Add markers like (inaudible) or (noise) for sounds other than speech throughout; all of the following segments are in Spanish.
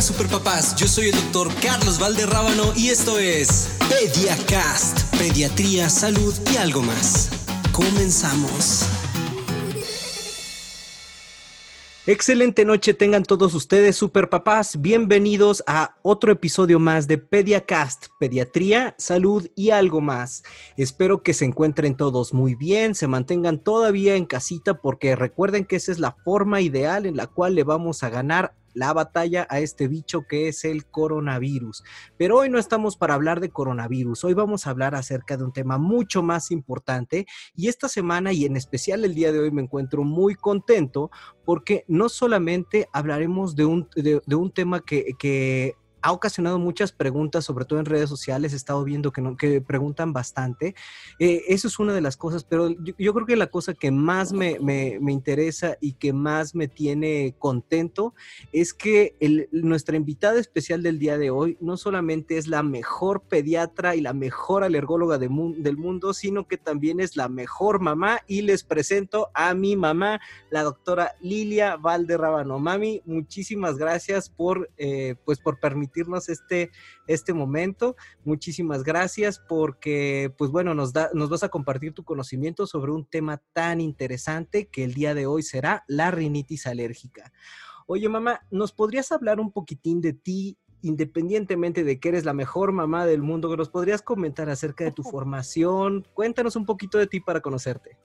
Hola superpapás, yo soy el doctor Carlos Valderrábano y esto es PediaCast, Pediatría, Salud y algo más. Comenzamos. Excelente noche tengan todos ustedes, superpapás. Bienvenidos a otro episodio más de PediaCast, Pediatría, Salud y algo más. Espero que se encuentren todos muy bien, se mantengan todavía en casita porque recuerden que esa es la forma ideal en la cual le vamos a ganar la batalla a este bicho que es el coronavirus. Pero hoy no estamos para hablar de coronavirus, hoy vamos a hablar acerca de un tema mucho más importante y esta semana y en especial el día de hoy me encuentro muy contento porque no solamente hablaremos de un, de, un tema que, que ha ocasionado muchas preguntas, sobre todo en redes sociales, he estado viendo que, no, que preguntan bastante. Eh, eso es una de las cosas, pero yo, creo que la cosa que más me, me, me, interesa y que más me tiene contento es que el, nuestra invitada especial del día de hoy no solamente es la mejor pediatra y la mejor alergóloga de del mundo, sino que también es la mejor mamá y les presento a mi mamá, la doctora Lilia Valderrabano. Mami, muchísimas gracias por, eh, pues por permitirme este, este momento. Muchísimas gracias porque, pues bueno, nos, da, nos vas a compartir tu conocimiento sobre un tema tan interesante que el día de hoy será la rinitis alérgica. Oye, mamá, ¿nos podrías hablar un poquitín de ti independientemente de que eres la mejor mamá del mundo, nos podrías comentar acerca de tu formación. Cuéntanos un poquito de ti para conocerte.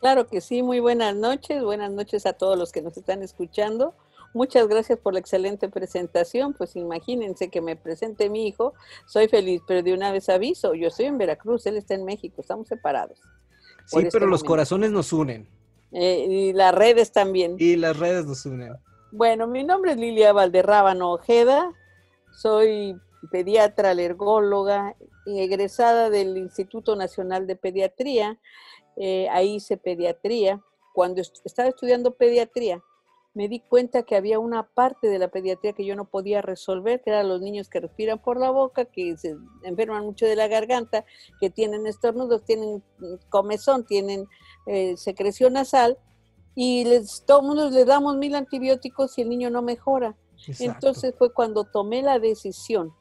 Claro que sí, muy buenas noches, buenas noches a todos los que nos están escuchando. Muchas gracias por la excelente presentación. Pues imagínense que me presente mi hijo. Soy feliz, pero de una vez aviso, yo estoy en Veracruz, él está en México, estamos separados. Sí, este pero los corazones nos unen. Eh, y las redes también. Y las redes nos unen. Bueno, mi nombre es Lilia Valderrábano Ojeda, soy pediatra, alergóloga, egresada del Instituto Nacional de Pediatría. Eh, ahí hice pediatría. Cuando estaba estudiando pediatría, me di cuenta que había una parte de la pediatría que yo no podía resolver, que eran los niños que respiran por la boca, que se enferman mucho de la garganta, que tienen estornudos, tienen comezón, tienen eh, secreción nasal, y les, todo el mundo les damos mil antibióticos y el niño no mejora. Entonces fue cuando tomé la decisión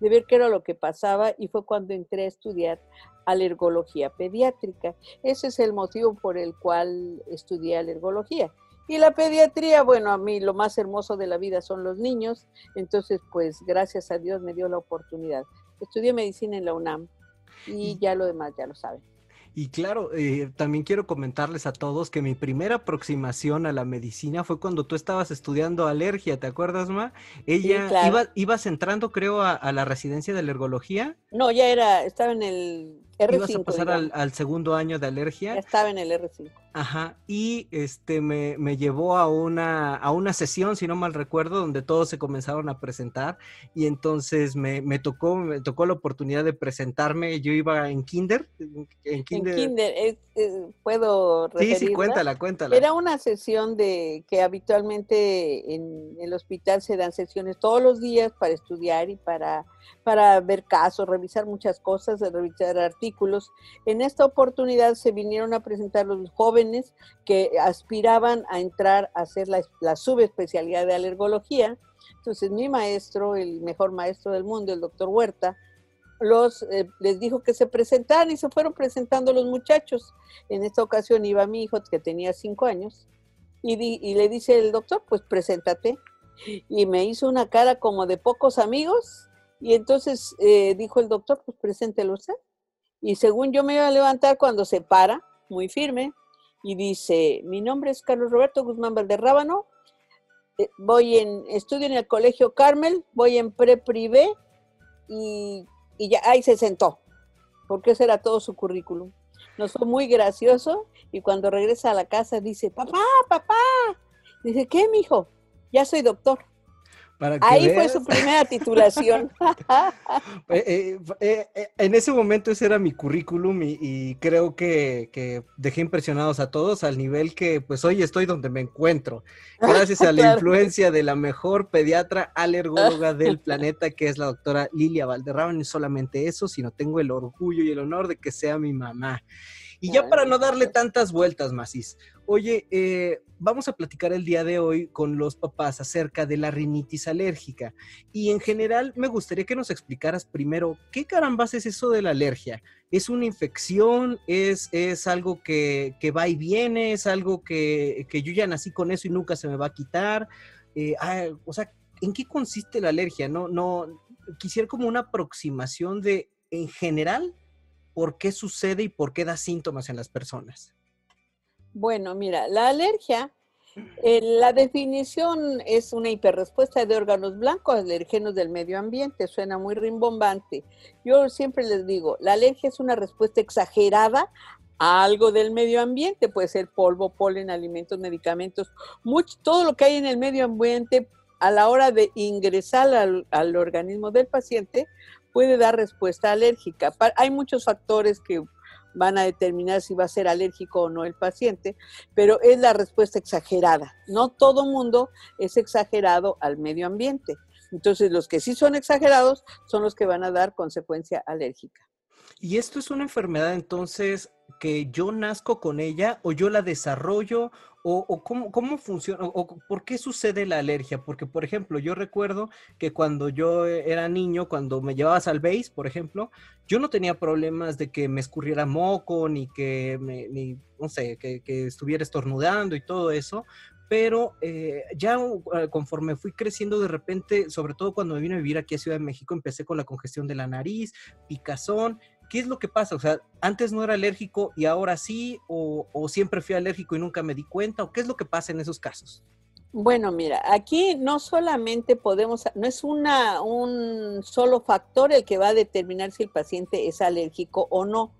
de ver qué era lo que pasaba y fue cuando entré a estudiar alergología pediátrica. Ese es el motivo por el cual estudié alergología. Y la pediatría, bueno, a mí lo más hermoso de la vida son los niños, entonces pues gracias a Dios me dio la oportunidad. Estudié medicina en la UNAM y ya lo demás ya lo saben. Y claro, eh, también quiero comentarles a todos que mi primera aproximación a la medicina fue cuando tú estabas estudiando alergia, ¿te acuerdas, Ma? Ella iba, ibas entrando, creo, a, a, la residencia de alergología. No, ya era, estaba en el R5. Ibas a pasar al, segundo año de alergia. Ya estaba en el R5. Ajá, y este me, me, llevó a una, a una sesión, si no mal recuerdo, donde todos se comenzaron a presentar y entonces me, me tocó, me tocó la oportunidad de presentarme. Yo iba en kinder. En kinder, en kinder puedo Sí, sí, cuéntala, cuéntala. Era una sesión de que habitualmente en el hospital se dan sesiones todos los días para estudiar y para, para ver casos, revisar muchas cosas, revisar artículos. En esta oportunidad se vinieron a presentar los jóvenes que aspiraban a entrar a hacer la, subespecialidad de alergología. Entonces mi maestro, el mejor maestro del mundo, el doctor Huerta, los, eh, les dijo que se presentaran y se fueron presentando los muchachos. En esta ocasión iba mi hijo, que tenía cinco años, y, le dice el doctor, pues preséntate. Y me hizo una cara como de pocos amigos, y entonces eh, dijo el doctor, pues preséntelo usted. Y según yo me iba a levantar cuando se para, muy firme, y dice, mi nombre es Carlos Roberto Guzmán Valderrábano, eh, voy en, estudio en el Colegio Carmel, voy en pre-privé y, ya ahí se sentó, porque ese era todo su currículum. Nos fue muy gracioso y cuando regresa a la casa dice, papá, papá, dice, ¿qué, mijo? Ya soy doctor. Ahí fue su primera titulación. (laughs) Eh, eh, eh, en ese momento ese era mi currículum y, creo que, dejé impresionados a todos al nivel que pues hoy estoy donde me encuentro. Gracias a la (laughs) influencia de la mejor pediatra alergóloga (laughs) del planeta que es la doctora Lilia Valderrama. No solamente eso, sino tengo el orgullo y el honor de que sea mi mamá. Y ya para no darle tantas vueltas, Macis, oye, eh, vamos a platicar el día de hoy con los papás acerca de la rinitis alérgica. Y en general me gustaría que nos explicaras primero, ¿qué carambas es eso de la alergia? ¿Es una infección? ¿Es, es algo que, va y viene? ¿Es algo que, yo ya nací con eso y nunca se me va a quitar? Eh, ah, o sea, ¿en qué consiste la alergia? No, no, quisiera como una aproximación de, en general, por qué sucede y por qué da síntomas en las personas. Bueno, mira, la alergia, eh, la definición es una hiperrespuesta de órganos blancos alergenos del medio ambiente. Suena muy rimbombante. Yo siempre les digo, la alergia es una respuesta exagerada a algo del medio ambiente. Puede ser polvo, polen, alimentos, medicamentos, mucho, todo lo que hay en el medio ambiente a la hora de ingresar al, organismo del paciente puede dar respuesta alérgica. Hay muchos factores que van a determinar si va a ser alérgico o no el paciente, pero es la respuesta exagerada. No todo mundo es exagerado al medio ambiente. Entonces, los que sí son exagerados son los que van a dar consecuencia alérgica. ¿Y esto es una enfermedad entonces que yo nazco con ella o yo la desarrollo o, cómo, funciona o, por qué sucede la alergia? Porque, por ejemplo, yo recuerdo que cuando yo era niño, cuando me llevabas al base, por ejemplo, yo no tenía problemas de que me escurriera moco ni que ni, no sé, que, estuviera estornudando y todo eso, pero eh, ya uh, conforme fui creciendo de repente, sobre todo cuando me vine a vivir aquí a Ciudad de México, empecé con la congestión de la nariz, picazón, ¿qué es lo que pasa? O sea, antes no era alérgico y ahora sí, o, siempre fui alérgico y nunca me di cuenta, o qué es lo que pasa en esos casos? Bueno, mira, aquí no solamente podemos, no es una, un solo factor el que va a determinar si el paciente es alérgico o no.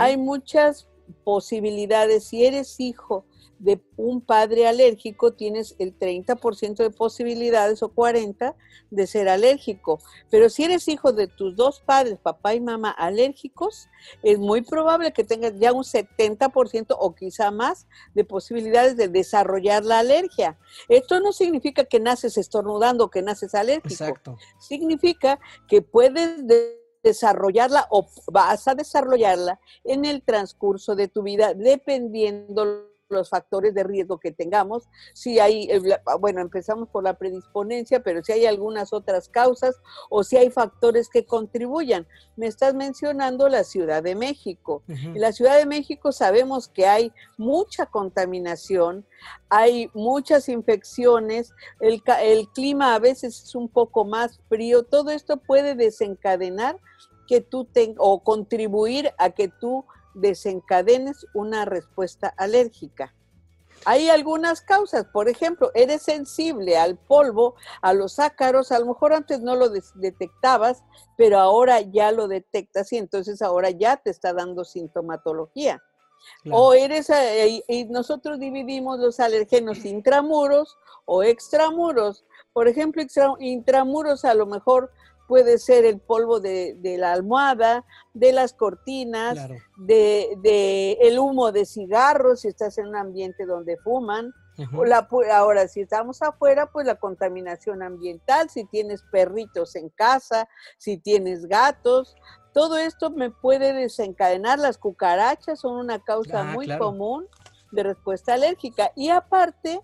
Hay muchas posibilidades. Si eres hijo de un padre alérgico, tienes el 30% de posibilidades o 40% de ser alérgico. Pero si eres hijo de tus dos padres, papá y mamá alérgicos, es muy probable que tengas ya un 70% o quizá más de posibilidades de desarrollar la alergia. Esto no significa que naces estornudando o que naces alérgico. Exacto. Significa que puedes desarrollarla o vas a desarrollarla en el transcurso de tu vida, dependiendo los factores de riesgo que tengamos, si hay, eh, ah, bueno, empezamos por la predisponencia, pero si hay algunas otras causas o si hay factores que contribuyan. Me estás mencionando la Ciudad de México. En la Ciudad de México sabemos que hay mucha contaminación, hay muchas infecciones, el, el clima a veces es un poco más frío, todo esto puede desencadenar que tú tengas o contribuir a que tú desencadenes una respuesta alérgica. Hay algunas causas, por ejemplo, eres sensible al polvo, a los ácaros, a lo mejor antes no lo detectabas, pero ahora ya lo detectas y entonces ahora ya te está dando sintomatología. O eres, eh, y nosotros dividimos los alergenos intramuros o extramuros. Por ejemplo, intramuros a lo mejor puede ser el polvo de, la almohada, de las cortinas, de, el humo de cigarros, si estás en un ambiente donde fuman. la, ahora, si estamos afuera, pues la contaminación ambiental, si tienes perritos en casa, si tienes gatos, todo esto me puede desencadenar. Las cucarachas son una causa ah, muy común de respuesta alérgica. Y aparte,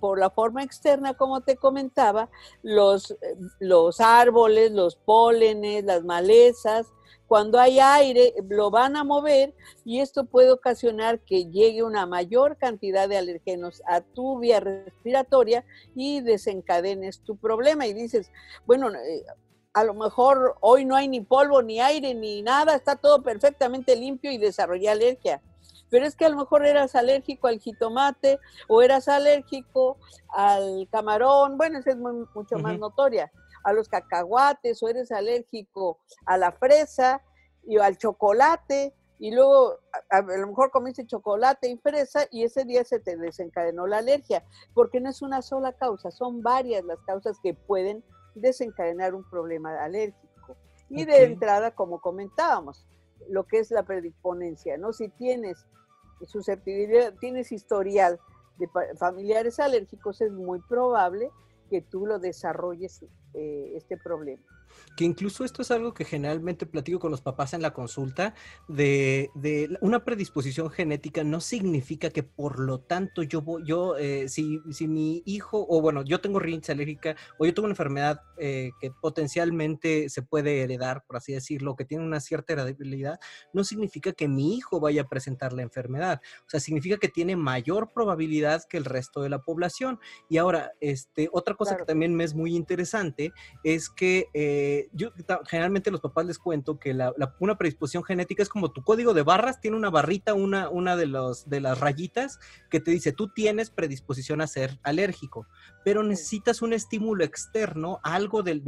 por la forma externa, como te comentaba, los, los árboles, los pólenes, las malezas, cuando hay aire, lo van a mover y esto puede ocasionar que llegue una mayor cantidad de alergenos a tu vía respiratoria y desencadenes tu problema. Y dices, bueno, eh, a lo mejor hoy no hay ni polvo, ni aire, ni nada, está todo perfectamente limpio y desarrollé alergia pero es que a lo mejor eras alérgico al jitomate o eras alérgico al camarón, bueno, esa es mucho más notoria, a los cacahuates o eres alérgico a la fresa y al chocolate y luego a, lo mejor comiste chocolate y fresa y ese día se te desencadenó la alergia, porque no es una sola causa, son varias las causas que pueden desencadenar un problema alérgico. Y de entrada, como comentábamos, lo que es la predisponencia, ¿no? Si tienes susceptibilidad, tienes historial de familiares alérgicos, es muy probable que tú lo desarrolles eh, este problema que incluso esto es algo que generalmente platico con los papás en la consulta, de, una predisposición genética no significa que por lo tanto yo, yo eh, si, si, mi hijo, o bueno, yo tengo rinitis alérgica, o yo tengo una enfermedad eh, que potencialmente se puede heredar, por así decirlo, que tiene una cierta heredabilidad, no significa que mi hijo vaya a presentar la enfermedad. O sea, significa que tiene mayor probabilidad que el resto de la población. Y ahora, este, otra cosa que también me es muy interesante es que... Eh, yo generalmente los papás les cuento que la, una predisposición genética es como tu código de barras, tiene una barrita, una, una de, los, de las rayitas que te dice, tú tienes predisposición a ser alérgico, pero necesitas un estímulo externo, algo de,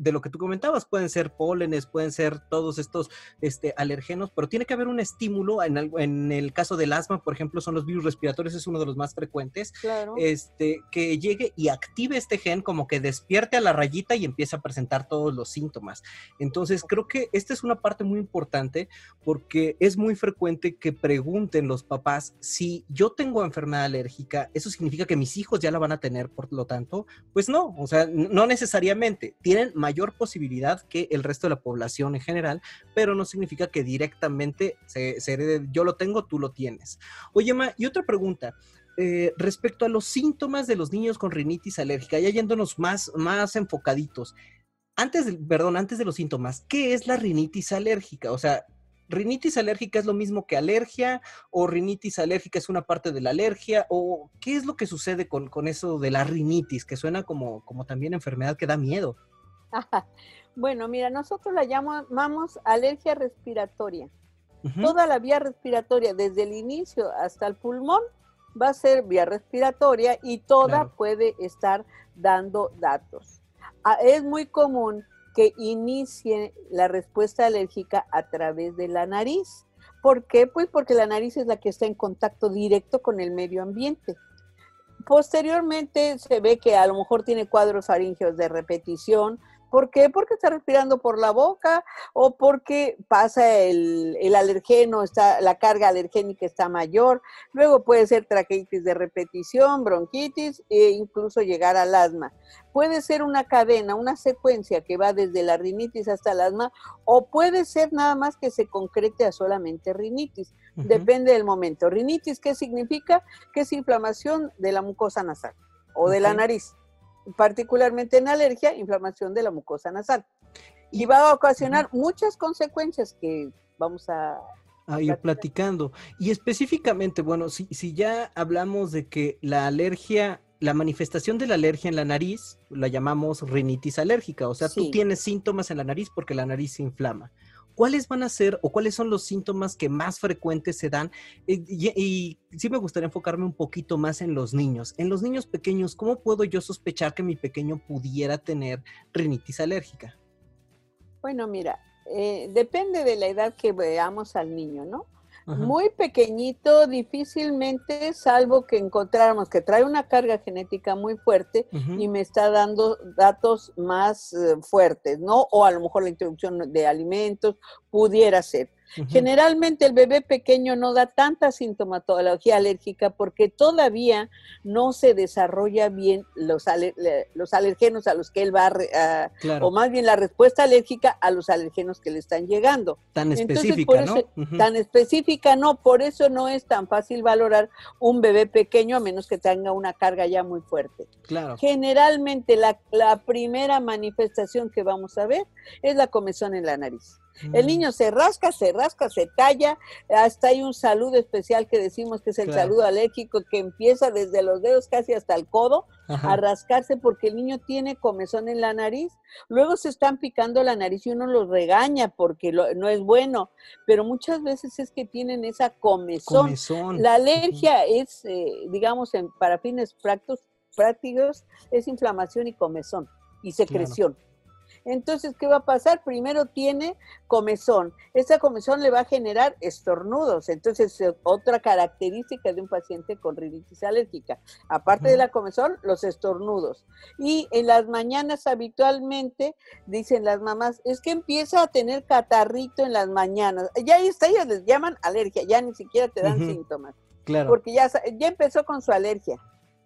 de, lo que tú comentabas, pueden ser pólenes, pueden ser todos estos este, alergenos, pero tiene que haber un estímulo, en el, en el caso del asma, por ejemplo, son los virus respiratorios, es uno de los más frecuentes, este, que llegue y active este gen, como que despierte a la rayita y empieza a presentar todos los síntomas. Entonces, creo que esta es una parte muy importante porque es muy frecuente que pregunten los papás si yo tengo enfermedad alérgica, ¿eso significa que mis hijos ya la van a tener, por lo tanto? Pues no, o sea, no necesariamente. Tienen mayor posibilidad que el resto de la población en general, pero no significa que directamente se, se herede, yo lo tengo, tú lo tienes. Oye, Ma, y otra pregunta. Eh, respecto a los síntomas de los niños con rinitis alérgica, ya yéndonos más, más enfocaditos, antes, de, perdón, antes de los síntomas, ¿qué es la rinitis alérgica? O sea, ¿rinitis alérgica es lo mismo que alergia? ¿O rinitis alérgica es una parte de la alergia? ¿O qué es lo que sucede con, eso de la rinitis, que suena como, como también enfermedad que da miedo? Bueno, mira, nosotros la llamamos alergia respiratoria. Toda la vía respiratoria, desde el inicio hasta el pulmón, va a ser vía respiratoria y toda puede estar dando datos. Ah, es muy común que inicie la respuesta alérgica a través de la nariz. ¿Por qué? Pues porque la nariz es la que está en contacto directo con el medio ambiente. Posteriormente se ve que a lo mejor tiene cuadros faríngeos de repetición, ¿Por qué? Porque está respirando por la boca o porque pasa el, alergeno, está, la carga alergénica está mayor. Luego puede ser traqueitis de repetición, bronquitis e incluso llegar al asma. Puede ser una cadena, una secuencia que va desde la rinitis hasta el asma o puede ser nada más que se concrete a solamente rinitis. Depende del momento. Rinitis, ¿qué significa? Que es inflamación de la mucosa nasal o de la nariz particularmente en alergia, inflamación de la mucosa nasal. Y va a ocasionar muchas consecuencias que vamos a, ir platicando. Y específicamente, bueno, si, si ya hablamos de que la alergia, la manifestación de la alergia en la nariz, la llamamos rinitis alérgica, o sea, tú tienes síntomas en la nariz porque la nariz se inflama. ¿Cuáles van a ser o cuáles son los síntomas que más frecuentes se dan? Eh, y, sí me gustaría enfocarme un poquito más en los niños. En los niños pequeños, ¿cómo puedo yo sospechar que mi pequeño pudiera tener rinitis alérgica? Bueno, mira, eh, depende de la edad que veamos al niño, ¿no? Muy pequeñito, difícilmente, salvo que encontráramos que trae una carga genética muy fuerte y me está dando datos más eh, fuertes, ¿no? O a lo mejor la introducción de alimentos pudiera ser. Generalmente el bebé pequeño no da tanta sintomatología alérgica porque todavía no se desarrolla bien los, los alergenos a los que él va a, o más bien la respuesta alérgica a los alergenos que le están llegando. Tan específica, ¿no? Tan específica no, por eso no es tan fácil valorar un bebé pequeño a menos que tenga una carga ya muy fuerte. Claro. Generalmente la, la primera manifestación que vamos a ver es la comezón en la nariz. El niño se rasca, se rasca, se talla, hasta hay un saludo especial que decimos que es el saludo alérgico que empieza desde los dedos casi hasta el codo a rascarse porque el niño tiene comezón en la nariz. Luego se están picando la nariz y uno los regaña porque no es bueno, pero muchas veces es que tienen esa comezón. La alergia es, eh, digamos, en, para fines prácticos, prácticos, es inflamación y comezón y secreción. Entonces, ¿qué va a pasar? Primero tiene comezón. Esa comezón le va a generar estornudos. Entonces, otra característica de un paciente con rinitis alérgica. Aparte de la comezón, los estornudos. Y en las mañanas habitualmente, dicen las mamás, es que empieza a tener catarrito en las mañanas. Ya está, ellos les llaman alergia, ya ni siquiera te dan síntomas. Claro. Porque ya, ya empezó con su alergia.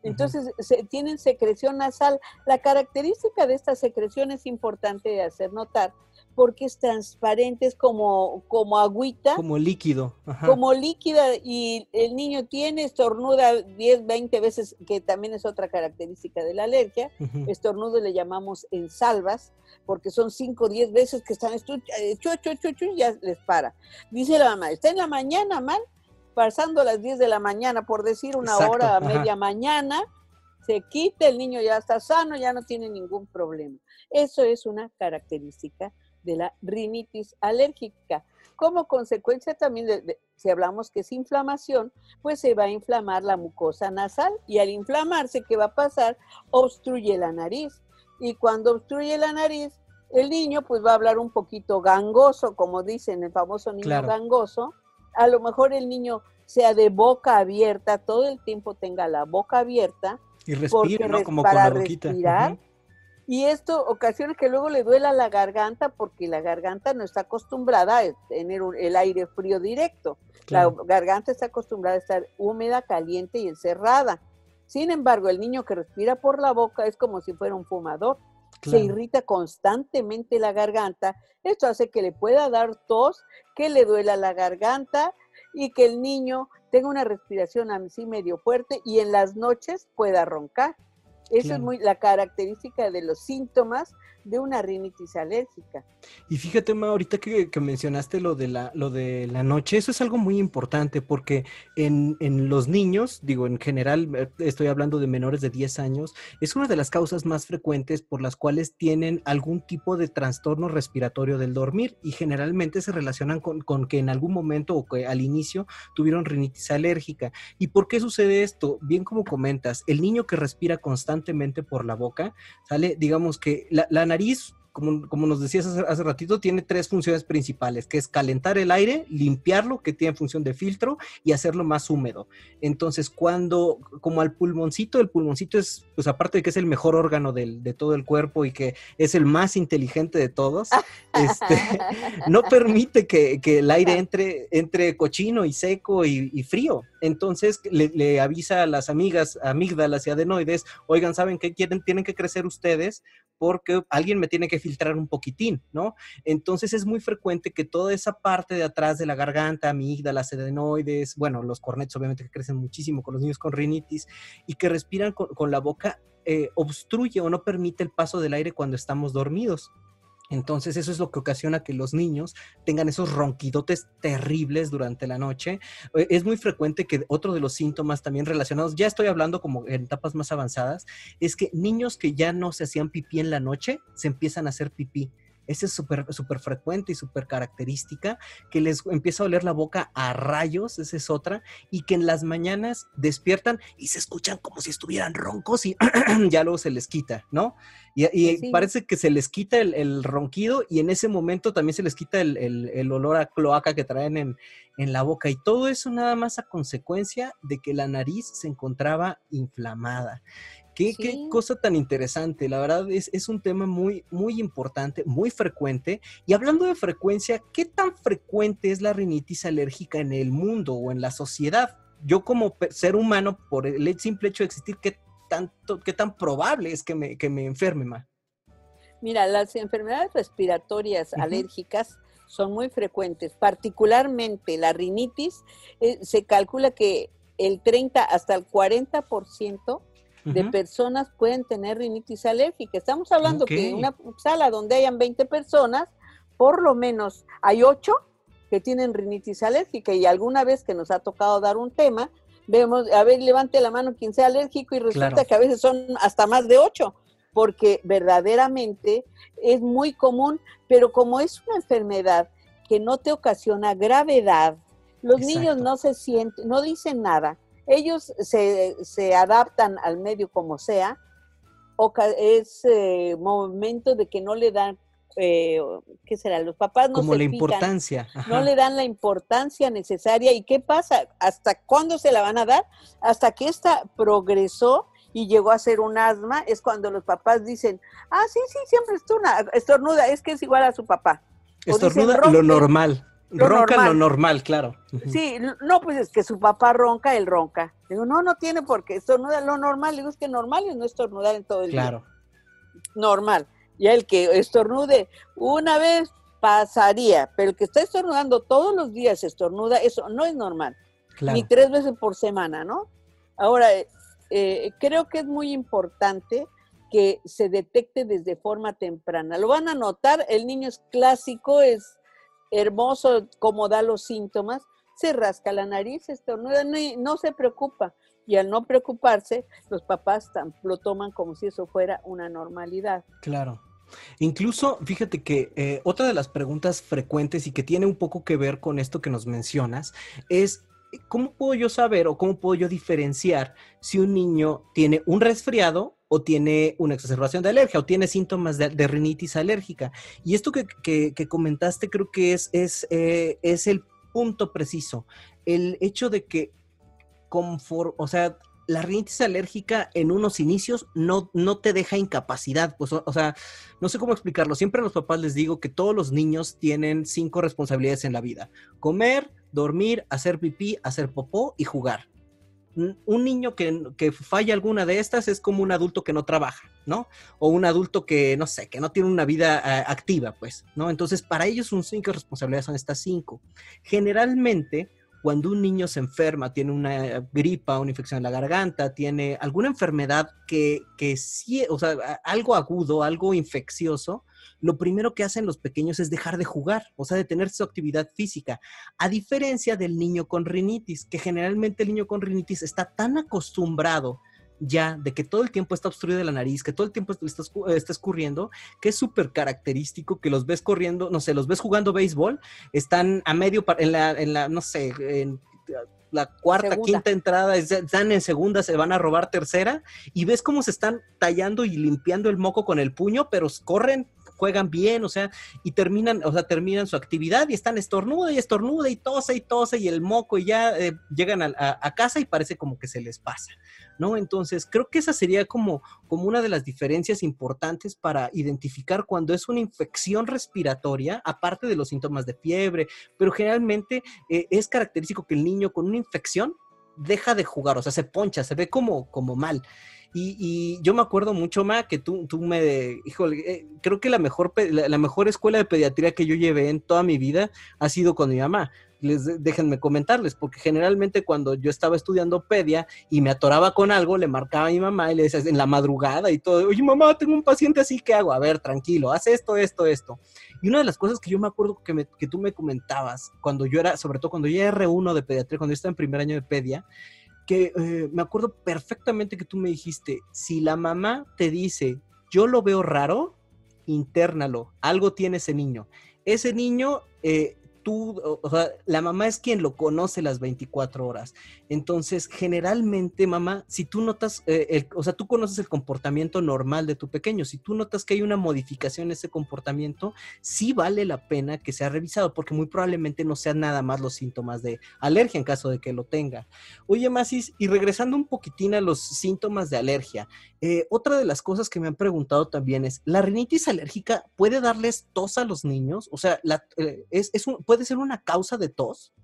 Entonces, se, tienen secreción nasal. La característica de esta secreción es importante de hacer notar porque es transparente, es como, como agüita. Como líquido. Como líquida y el niño tiene, estornuda 10, 20 veces, que también es otra característica de la alergia. Estornudo le llamamos en salvas, porque son 5 o 10 veces que están chu, chu, chu, chu, y ya les para. Dice la mamá, está en la mañana mal, pasando las 10 de la mañana, por decir una hora a media mañana, se quita, el niño ya está sano, ya no tiene ningún problema. Eso es una característica de la rinitis alérgica. Como consecuencia también, de, si hablamos que es inflamación, pues se va a inflamar la mucosa nasal y al inflamarse, ¿qué va a pasar? Obstruye la nariz. Y cuando obstruye la nariz, el niño pues va a hablar un poquito gangoso, como dicen, el famoso niño gangoso. A lo mejor el niño sea de boca abierta, todo el tiempo tenga la boca abierta. Y respire, ¿no? Como para con la respirar. Y esto ocasiona que luego le duela la garganta porque la garganta no está acostumbrada a tener el aire frío directo. La garganta está acostumbrada a estar húmeda, caliente y encerrada. Sin embargo, el niño que respira por la boca es como si fuera un fumador. Se irrita constantemente la garganta. Esto hace que le pueda dar tos, que le duela la garganta y que el niño tenga una respiración así medio fuerte y en las noches pueda roncar. Esa es muy la característica de los síntomas de una rinitis alérgica. Y fíjate, Ma, ahorita que, mencionaste lo de, la, lo de la noche, eso es algo muy importante porque en, los niños, digo, en general, eh, estoy hablando de menores de 10 años, es una de las causas más frecuentes por las cuales tienen algún tipo de trastorno respiratorio del dormir y generalmente se relacionan con, con que en algún momento o que al inicio tuvieron rinitis alérgica. ¿Y por qué sucede esto? Bien como comentas, el niño que respira constantemente por la boca, sale, digamos que la, nariz, como, nos decías hace, ratito, tiene tres funciones principales, que es calentar el aire, limpiarlo, que tiene función de filtro, y hacerlo más húmedo. Entonces, cuando, como al pulmoncito, el pulmoncito es, pues aparte de que es el mejor órgano de todo el cuerpo y que es el más inteligente de todos, (laughs) este, no permite que, el aire entre, entre cochino y seco y, frío. Entonces, le, avisa a las amigas, amígdalas y adenoides, oigan, ¿saben qué quieren? Tienen que crecer ustedes porque alguien me tiene que filtrar un poquitín, ¿no? Entonces es muy frecuente que toda esa parte de atrás de la garganta, amígdalas, adenoides, bueno, los cornetos obviamente que crecen muchísimo con los niños con rinitis y que respiran con, la boca, eh, obstruye o no permite el paso del aire cuando estamos dormidos. Entonces eso es lo que ocasiona que los niños tengan esos ronquidotes terribles durante la noche. Eh, es muy frecuente que otro de los síntomas también relacionados, ya estoy hablando como en etapas más avanzadas, es que niños que ya no se hacían pipí en la noche, se empiezan a hacer pipí. Esa es súper super frecuente y súper característica, que les empieza a oler la boca a rayos, esa es otra, y que en las mañanas despiertan y se escuchan como si estuvieran roncos y (clears throat) ya luego se les quita, ¿no? Y, parece que se les quita el, ronquido y en ese momento también se les quita el, olor a cloaca que traen en, en la boca. Y todo eso nada más a consecuencia de que la nariz se encontraba inflamada. Qué, cosa tan interesante. La verdad es, es, un tema muy, muy importante, muy frecuente. Y hablando de frecuencia, ¿qué tan frecuente es la rinitis alérgica en el mundo o en la sociedad? Yo como ser humano, por el simple hecho de existir, ¿qué, tanto, qué tan probable es que me, que me enferme, más? Mira, las enfermedades respiratorias alérgicas son muy frecuentes, particularmente la rinitis, eh, se calcula que el 30 hasta el 40% de personas pueden tener rinitis alérgica. Estamos hablando que en una sala donde hayan 20 personas, por lo menos hay 8 que tienen rinitis alérgica y alguna vez que nos ha tocado dar un tema, vemos, a ver, levante la mano quien sea alérgico y resulta que a veces son hasta más de 8 porque verdaderamente es muy común, pero como es una enfermedad que no te ocasiona gravedad, los niños no se sienten, no dicen nada, ellos se, adaptan al medio como sea, es eh, momento de que no le dan, eh, ¿qué será? Los papás no Como la importancia. No le dan la importancia necesaria. ¿Y qué pasa? ¿Hasta cuándo se la van a dar? Hasta que esta progresó y llegó a ser un asma, es cuando los papás dicen, ah, sí, sí, siempre estornuda, es que es igual a su papá. Estornuda lo normal. Ronca lo normal, claro. Sí, no, pues es que su papá ronca, él ronca. Digo, no, no tiene por qué, estornuda lo normal. Digo, es que normal es no estornudar en todo el día. Claro. Normal. Y el que estornude una vez pasaría, pero el que está estornudando todos los días estornuda, eso no es normal. Ni tres veces por semana, ¿no? Ahora, eh, creo que es muy importante que se detecte desde forma temprana. Lo van a notar, el niño es clásico, es hermoso como da los síntomas, se rasca la nariz, estornuda, no, no se preocupa. Y al no preocuparse, los papás lo toman como si eso fuera una normalidad. Claro. Incluso, fíjate que eh, otra de las preguntas frecuentes y que tiene un poco que ver con esto que nos mencionas es, ¿cómo puedo yo saber o cómo puedo yo diferenciar si un niño tiene un resfriado o tiene una exacerbación de alergia o tiene síntomas de, rinitis alérgica? Y esto que, comentaste creo que es, es, eh, es el punto preciso. El hecho de que, conforme, o sea, la rinitis alérgica en unos inicios no, no te deja incapacidad. Pues, o, sea, no sé cómo explicarlo. Siempre a los papás les digo que todos los niños tienen cinco responsabilidades en la vida. Comer, dormir, hacer pipí, hacer popó y jugar. Un niño que, que falla alguna de estas es como un adulto que no trabaja, ¿no? O un adulto que, no sé, que no tiene una vida eh, activa, pues, ¿no? Entonces, para ellos sus cinco responsabilidades son estas cinco. Generalmente, cuando un niño se enferma, tiene una gripa, una infección en la garganta, tiene alguna enfermedad que, que sí, o sea, algo agudo, algo infeccioso, lo primero que hacen los pequeños es dejar de jugar, o sea, de tener su actividad física, a diferencia del niño con rinitis, que generalmente el niño con rinitis está tan acostumbrado ya de que todo el tiempo está obstruida la nariz, que todo el tiempo está, está escurriendo, que es súper característico que los ves corriendo, no sé, los ves jugando béisbol, están a medio, en la, en la no sé, en la cuarta, quinta entrada, están en segunda, se van a robar tercera, y ves cómo se están tallando y limpiando el moco con el puño, pero corren juegan bien, o sea, y terminan, o sea, terminan su actividad y están estornuda y estornuda y tose y tose y el moco y ya eh, llegan a, casa y parece como que se les pasa, ¿no? Entonces, creo que esa sería como, como una de las diferencias importantes para identificar cuando es una infección respiratoria, aparte de los síntomas de fiebre, pero generalmente eh, es característico que el niño con una infección deja de jugar, o sea, se poncha, se ve como, como mal. Y, yo me acuerdo mucho, Ma, que tú, tú me, híjole, eh, creo que la mejor, la, mejor escuela de pediatría que yo llevé en toda mi vida ha sido con mi mamá. Les, déjenme comentarles, porque generalmente cuando yo estaba estudiando pedia y me atoraba con algo, le marcaba a mi mamá y le decía en la madrugada y todo, oye mamá, tengo un paciente así, ¿qué hago? A ver, tranquilo, haz esto, esto, esto. Y una de las cosas que yo me acuerdo que, que tú me comentabas, cuando yo era, sobre todo cuando yo era R1 de pediatría, cuando yo estaba en primer año de pedia, que eh, me acuerdo perfectamente que tú me dijiste, si la mamá te dice, yo lo veo raro, internalo, algo tiene ese niño. Ese niño eh, tú, o sea, la mamá es quien lo conoce las 24 horas. Entonces, generalmente, mamá, si tú notas, eh, o sea, tú conoces el comportamiento normal de tu pequeño, si tú notas que hay una modificación en ese comportamiento, sí vale la pena que sea revisado, porque muy probablemente no sean nada más los síntomas de alergia en caso de que lo tenga. Oye, Masis, y regresando un poquitín a los síntomas de alergia, eh, otra de las cosas que me han preguntado también es, ¿la rinitis alérgica puede darles tos a los niños? O sea, eh, es, es un, ¿puede ser una causa de tos?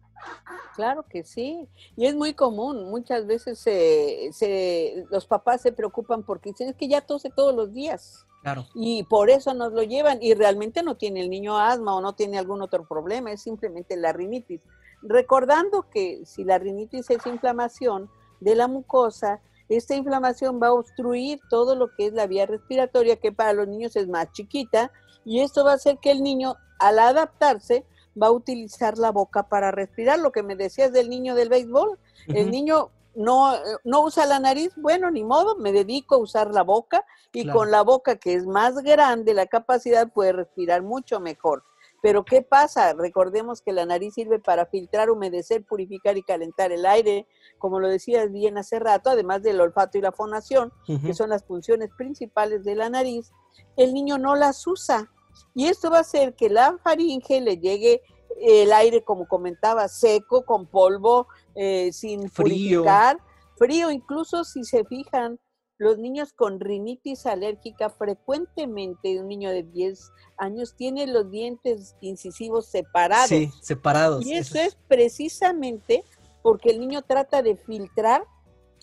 Claro que sí, y es muy común. Muchas veces se, los papás se preocupan porque dicen es que ya tose todos los días. Claro. Y por eso nos lo llevan y realmente no tiene el niño asma o no tiene algún otro problema, es simplemente la rinitis. Recordando que si la rinitis es inflamación de la mucosa, esta inflamación va a obstruir todo lo que es la vía respiratoria, que para los niños es más chiquita, y esto va a hacer que el niño, al adaptarse, va a utilizar la boca para respirar. Lo que me decías del niño del béisbol, el niño no, no usa la nariz, bueno, ni modo, me dedico a usar la boca y con la boca que es más grande, la capacidad puede respirar mucho mejor. Pero ¿qué pasa? Recordemos que la nariz sirve para filtrar, humedecer, purificar y calentar el aire, como lo decías bien hace rato, además del olfato y la fonación, que son las funciones principales de la nariz, el niño no las usa. Y esto va a hacer que la faringe le llegue el aire, como comentaba, seco, con polvo, eh, sin frío. purificar, frío, incluso si se fijan, los niños con rinitis alérgica frecuentemente, un niño de 10 años tiene los dientes incisivos separados. Sí, separados. Y eso, es precisamente porque el niño trata de filtrar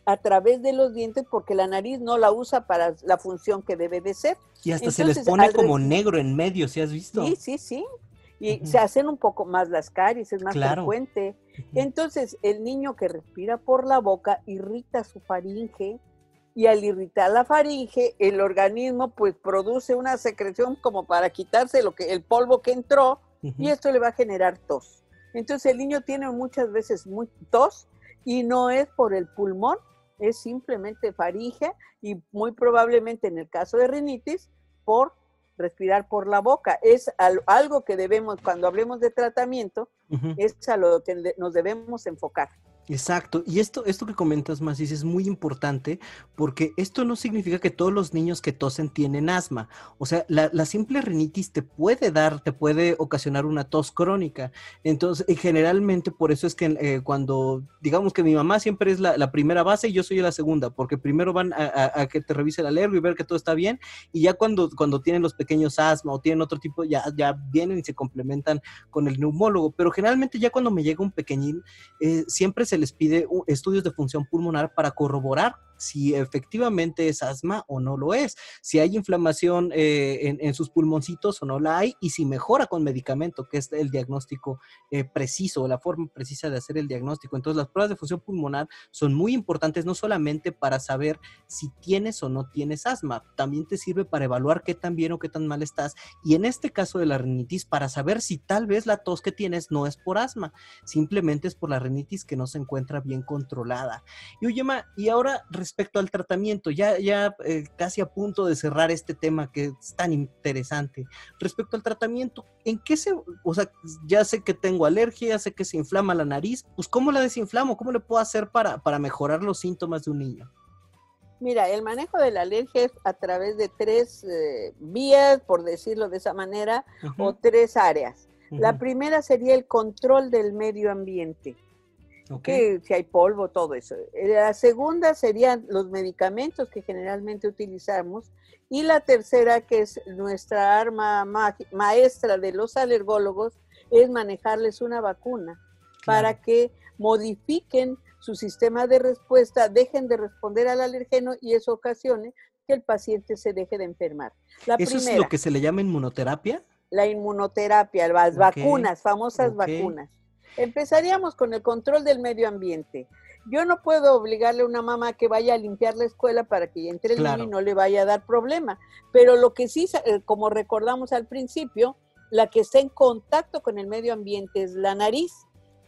a través de los dientes porque la nariz no la usa para la función que debe de ser. Y hasta se les pone como negro en medio, ¿si has visto? Sí, sí, sí. Y se hacen un poco más las caries, es más frecuente. Entonces, el niño que respira por la boca irrita su faringe y al irritar la faringe, el organismo pues produce una secreción como para quitarse lo que el polvo que entró y esto le va a generar tos. Entonces, el niño tiene muchas veces muy, tos y no es por el pulmón, es simplemente faringe y muy probablemente en el caso de rinitis por respirar por la boca. Es algo que debemos, cuando hablemos de tratamiento, es a lo que nos debemos enfocar. Exacto. Y esto, esto que comentas, Macis, es muy importante porque esto no significa que todos los niños que tosen tienen asma. O sea, la, simple rinitis te puede dar, te puede ocasionar una tos crónica. Entonces, y generalmente por eso es que eh, cuando, digamos que mi mamá siempre es la, primera base y yo soy la segunda, porque primero van a, que te revise el alergo y ver que todo está bien. Y ya cuando, cuando tienen los pequeños asma o tienen otro tipo, ya, ya vienen y se complementan con el neumólogo. Pero generalmente ya cuando me llega un pequeñín, eh, siempre se les pide estudios de función pulmonar para corroborar si efectivamente es asma o no lo es, si hay inflamación eh, en, sus pulmoncitos o no la hay y si mejora con medicamento, que es el diagnóstico eh, preciso, la forma precisa de hacer el diagnóstico. Entonces las pruebas de función pulmonar son muy importantes no solamente para saber si tienes o no tienes asma, también te sirve para evaluar qué tan bien o qué tan mal estás y en este caso de la rinitis para saber si tal vez la tos que tienes no es por asma, simplemente es por la rinitis que no se encuentra bien controlada. Y oye, y ahora respecto al tratamiento, ya, ya eh, casi a punto de cerrar este tema que es tan interesante. Respecto al tratamiento, ¿en qué se, o sea, ya sé que tengo alergia, sé que se inflama la nariz, pues ¿cómo la desinflamo? ¿Cómo le puedo hacer para, para mejorar los síntomas de un niño? Mira, el manejo de la alergia es a través de tres eh, vías, por decirlo de esa manera, o tres áreas. La primera sería el control del medio ambiente que si hay polvo, todo eso. Eh, la segunda serían los medicamentos que generalmente utilizamos. Y la tercera, que es nuestra arma maestra de los alergólogos, es manejarles una vacuna para que modifiquen su sistema de respuesta, dejen de responder al alergeno y eso ocasione que el paciente se deje de enfermar. ¿Eso es lo que se le llama inmunoterapia? La inmunoterapia, las vacunas, famosas vacunas. Empezaríamos con el control del medio ambiente. Yo no puedo obligarle a una mamá que vaya a limpiar la escuela para que entre el niño y no le vaya a dar problema. Pero lo que sí, eh, como recordamos al principio, la que está en contacto con el medio ambiente es la nariz.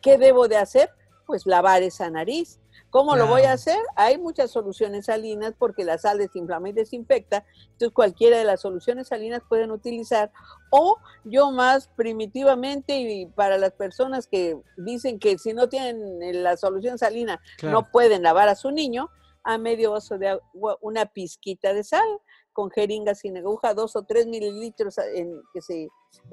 ¿Qué debo de hacer? Pues lavar esa nariz. ¿Cómo lo voy a hacer? Hay muchas soluciones salinas porque la sal desinflama y desinfecta, entonces cualquiera de las soluciones salinas pueden utilizar. O yo más primitivamente y para las personas que dicen que si no tienen la solución salina no pueden lavar a su niño, a medio vaso de agua, una pizquita de sal con jeringa sin aguja, dos o tres mililitros en, que se,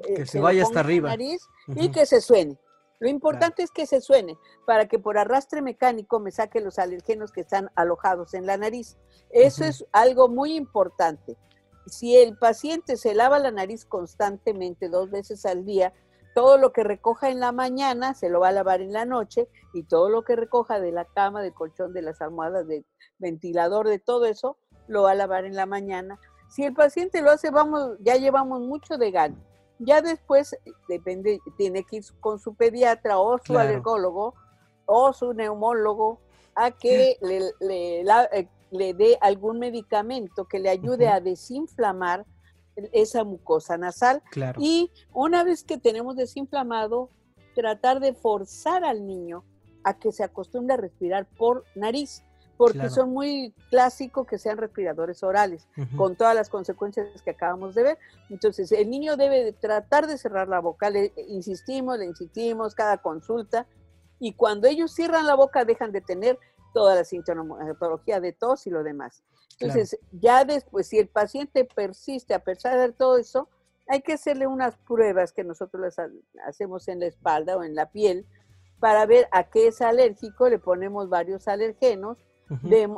eh, se, vaya hasta arriba. Nariz, y que se suene. Lo importante es que se suene para que por arrastre mecánico me saque los alergenos que están alojados en la nariz. Eso es algo muy importante. Si el paciente se lava la nariz constantemente dos veces al día, todo lo que recoja en la mañana se lo va a lavar en la noche y todo lo que recoja de la cama, del colchón, de las almohadas, del ventilador, de todo eso, lo va a lavar en la mañana. Si el paciente lo hace, vamos, ya llevamos mucho de gano. Ya después, depende, tiene que ir con su pediatra o su alergólogo o su neumólogo a que le, eh, le, dé algún medicamento que le ayude a desinflamar esa mucosa nasal. Y una vez que tenemos desinflamado, tratar de forzar al niño a que se acostumbre a respirar por nariz porque son muy clásicos que sean respiradores orales, con todas las consecuencias que acabamos de ver. Entonces, el niño debe tratar de cerrar la boca, le insistimos, le insistimos cada consulta, y cuando ellos cierran la boca dejan de tener toda la sintomatología de tos y lo demás. Entonces, ya después, si el paciente persiste a pesar de todo eso, hay que hacerle unas pruebas que nosotros las hacemos en la espalda o en la piel para ver a qué es alérgico, le ponemos varios alergenos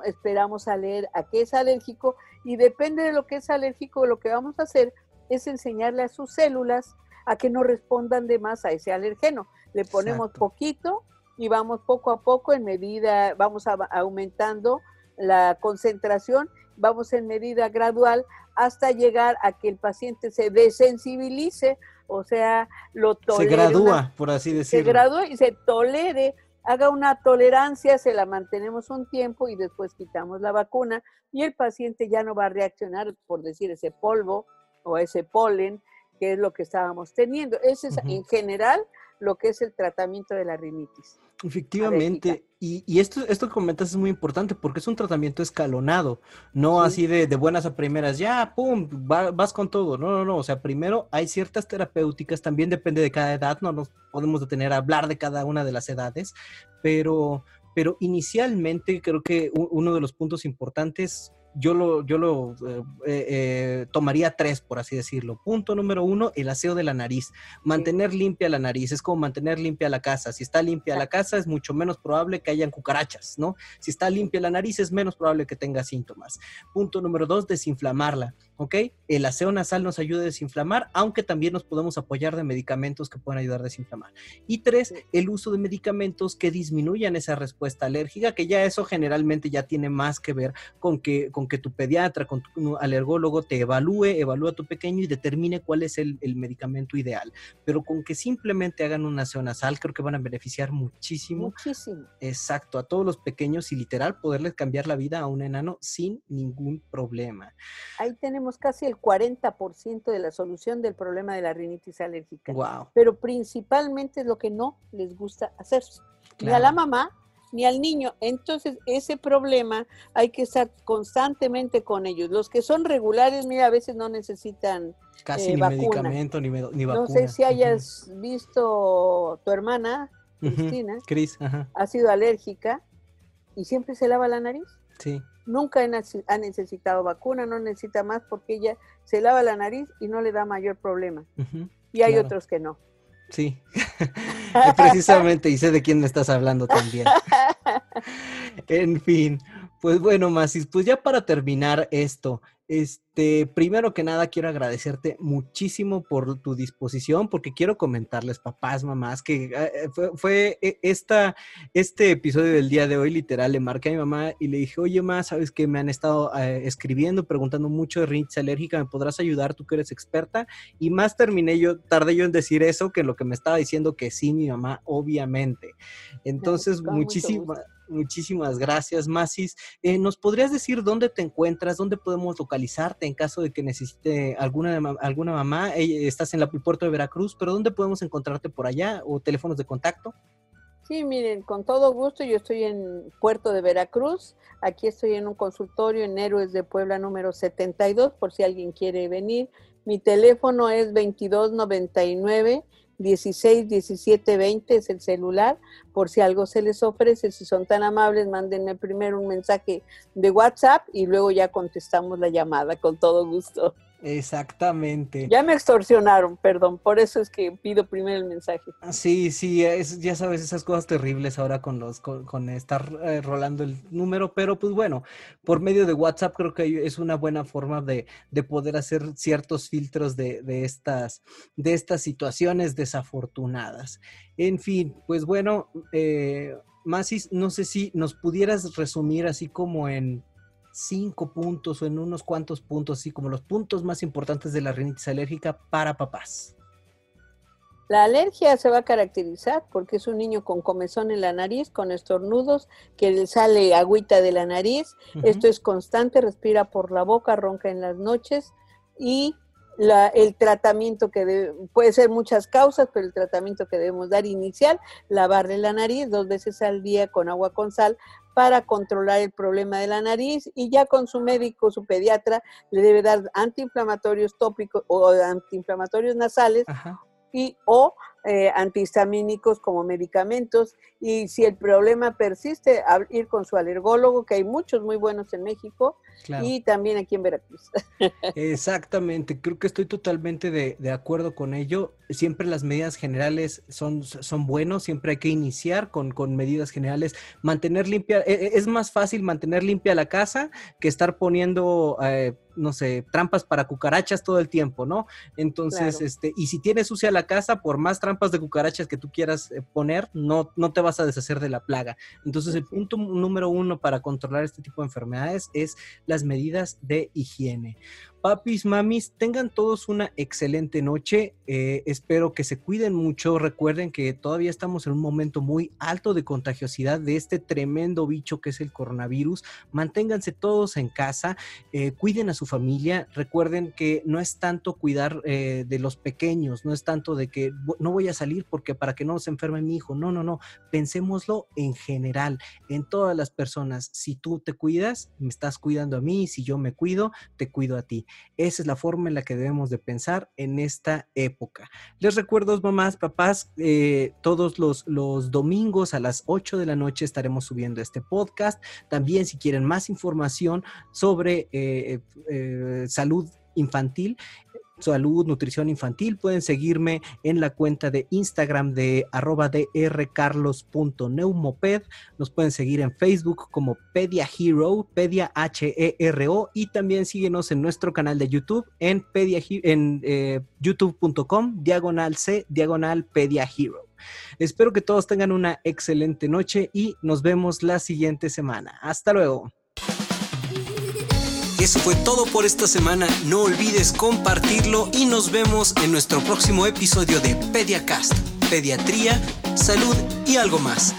esperamos a leer a qué es alérgico y depende de lo que es alérgico, lo que vamos a hacer es enseñarle a sus células a que no respondan de más a ese alergeno. Le ponemos poquito y vamos poco a poco en medida, vamos aumentando la concentración, vamos en medida gradual hasta llegar a que el paciente se desensibilice, o sea, lo tolere. Se gradúa, por así decirlo. Se gradúa y se tolere, haga una tolerancia, se la mantenemos un tiempo y después quitamos la vacuna y el paciente ya no va a reaccionar por decir ese polvo o ese polen, que es lo que estábamos teniendo. Ese es en general lo que es el tratamiento de la rinitis. Efectivamente, y, esto, esto que comentas es muy importante porque es un tratamiento escalonado, no así de, buenas a primeras, ya, pum, vas con todo, no, no, no, o sea, primero hay ciertas terapéuticas, también depende de cada edad, no nos podemos detener a hablar de cada una de las edades, pero, pero inicialmente creo que uno de los puntos importantes yo lo, yo lo eh, eh, eh, tomaría tres, por así decirlo. Punto número uno, el aseo de la nariz. Mantener limpia la nariz es como mantener limpia la casa. Si está limpia la casa, es mucho menos probable que hayan cucarachas, ¿no? Si está limpia la nariz, es menos probable que tenga síntomas. Punto número dos, desinflamarla, ¿ok? El aseo nasal nos ayuda a desinflamar, aunque también nos podemos apoyar de medicamentos que pueden ayudar a desinflamar. Y tres, el uso de medicamentos que disminuyan esa respuesta alérgica, que ya eso generalmente ya tiene más que ver con que con que tu pediatra, con tu alergólogo te evalúe, evalúa a tu pequeño y determine cuál es el, medicamento ideal. Pero con que simplemente hagan una nasal, creo que van a beneficiar muchísimo. Muchísimo. Exacto, a todos los pequeños y literal poderles cambiar la vida a un enano sin ningún problema. Ahí tenemos casi el 40% de la solución del problema de la rinitis alérgica. Wow. Pero principalmente es lo que no les gusta hacer. Y a la mamá ni al niño. Entonces, ese problema hay que estar constantemente con ellos. Los que son regulares, mira, a veces no necesitan casi eh, ni medicamento ni, vacuna. No sé si hayas visto tu hermana, Cristina, Cris, ha sido alérgica y siempre se lava la nariz. Sí. Nunca ha necesitado vacuna, no necesita más porque ella se lava la nariz y no le da mayor problema. y hay otros que no. Sí, (laughs) precisamente, y sé de quién me estás hablando también. (laughs) en fin, pues bueno, Masis, pues ya para terminar esto, este, primero que nada quiero agradecerte muchísimo por tu disposición, porque quiero comentarles, papás, mamás, que eh, eh, fue, e, esta, este episodio del día de hoy, literal, le marqué a mi mamá y le dije, oye, mamá, sabes que me han estado eh, escribiendo, preguntando mucho de rinitis alérgica, ¿me podrás ayudar? Tú que eres experta. Y más terminé yo, tardé yo en decir eso que lo que me estaba diciendo que sí, mi mamá, obviamente. Entonces, muchísimas Muchísimas gracias, Masis. Eh, ¿Nos podrías decir dónde te encuentras, dónde podemos localizarte en caso de que necesite alguna, alguna mamá? estás en la, el puerto de Veracruz, pero ¿dónde podemos encontrarte por allá o teléfonos de contacto? Sí, miren, con todo gusto, yo estoy en Puerto de Veracruz, aquí estoy en un consultorio en Héroes de Puebla número 72, por si alguien quiere venir. Mi teléfono es 2299 16 17 20 es el celular, por si algo se les ofrece, si son tan amables, mándenme primero un mensaje de WhatsApp y luego ya contestamos la llamada con todo gusto. Exactamente. Ya me extorsionaron, perdón, por eso es que pido primero el mensaje. Sí, sí, es, ya sabes esas cosas terribles ahora con los con, estar eh, rolando el número, pero pues bueno, por medio de WhatsApp creo que es una buena forma de, poder hacer ciertos filtros de, estas de estas situaciones desafortunadas. En fin, pues bueno, eh, Masis, no sé si nos pudieras resumir así como en cinco puntos o en unos cuantos puntos, así como los puntos más importantes de la rinitis alérgica para papás. La alergia se va a caracterizar porque es un niño con comezón en la nariz, con estornudos, que le sale agüita de la nariz. Esto es constante, respira por la boca, ronca en las noches y el tratamiento que puede ser muchas causas, pero el tratamiento que debemos dar inicial, lavarle la nariz dos veces al día con agua con sal para controlar el problema de la nariz y ya con su médico, su pediatra, le debe dar antiinflamatorios tópicos o antiinflamatorios nasales y o eh, antihistamínicos como medicamentos y si el problema persiste, ir con su alergólogo, que hay muchos muy buenos en México y también aquí en Veracruz. (laughs) Exactamente, creo que estoy totalmente de, de, acuerdo con ello. Siempre las medidas generales son, son buenos, siempre hay que iniciar con, con medidas generales. Mantener limpia, e, e, es más fácil mantener limpia la casa que estar poniendo... Eh, no sé, trampas para cucarachas todo el tiempo, ¿no? Entonces, este, y si tienes sucia la casa, por más trampas de cucarachas que tú quieras eh, poner, no, no te vas a deshacer de la plaga. Entonces, el punto número uno para controlar este tipo de enfermedades es las medidas de higiene. Papis, mamis, tengan todos una excelente noche. Eh, espero que se cuiden mucho. Recuerden que todavía estamos en un momento muy alto de contagiosidad de este tremendo bicho que es el coronavirus. Manténganse todos en casa, eh, cuiden a su familia. Recuerden que no es tanto cuidar eh, de los pequeños, no es tanto de que no voy a salir porque para que no se enferme mi hijo. No, no, no. Pensémoslo en general, en todas las personas. Si tú te cuidas, me estás cuidando a mí. Si yo me cuido, te cuido a ti. Esa es la forma en la que debemos de pensar en esta época. Les recuerdo, mamás, papás, eh, todos los, los domingos a las 8 de la noche estaremos subiendo este podcast. También si quieren más información sobre eh, eh, salud infantil, salud, nutrición infantil, pueden seguirme en la cuenta de Instagram de arroba drcarlos.neumoped. Nos pueden seguir en Facebook como Pedia Hero, Pedia H-E-R-O, y también síguenos en nuestro canal de YouTube en, Pedia, en eh, youtube.com, diagonal C, diagonal Pedia Hero. Espero que todos tengan una excelente noche y nos vemos la siguiente semana. Hasta luego. Eso fue todo por esta semana. No olvides compartirlo y nos vemos en nuestro próximo episodio de Pediacast, Pediatría, Salud y algo más.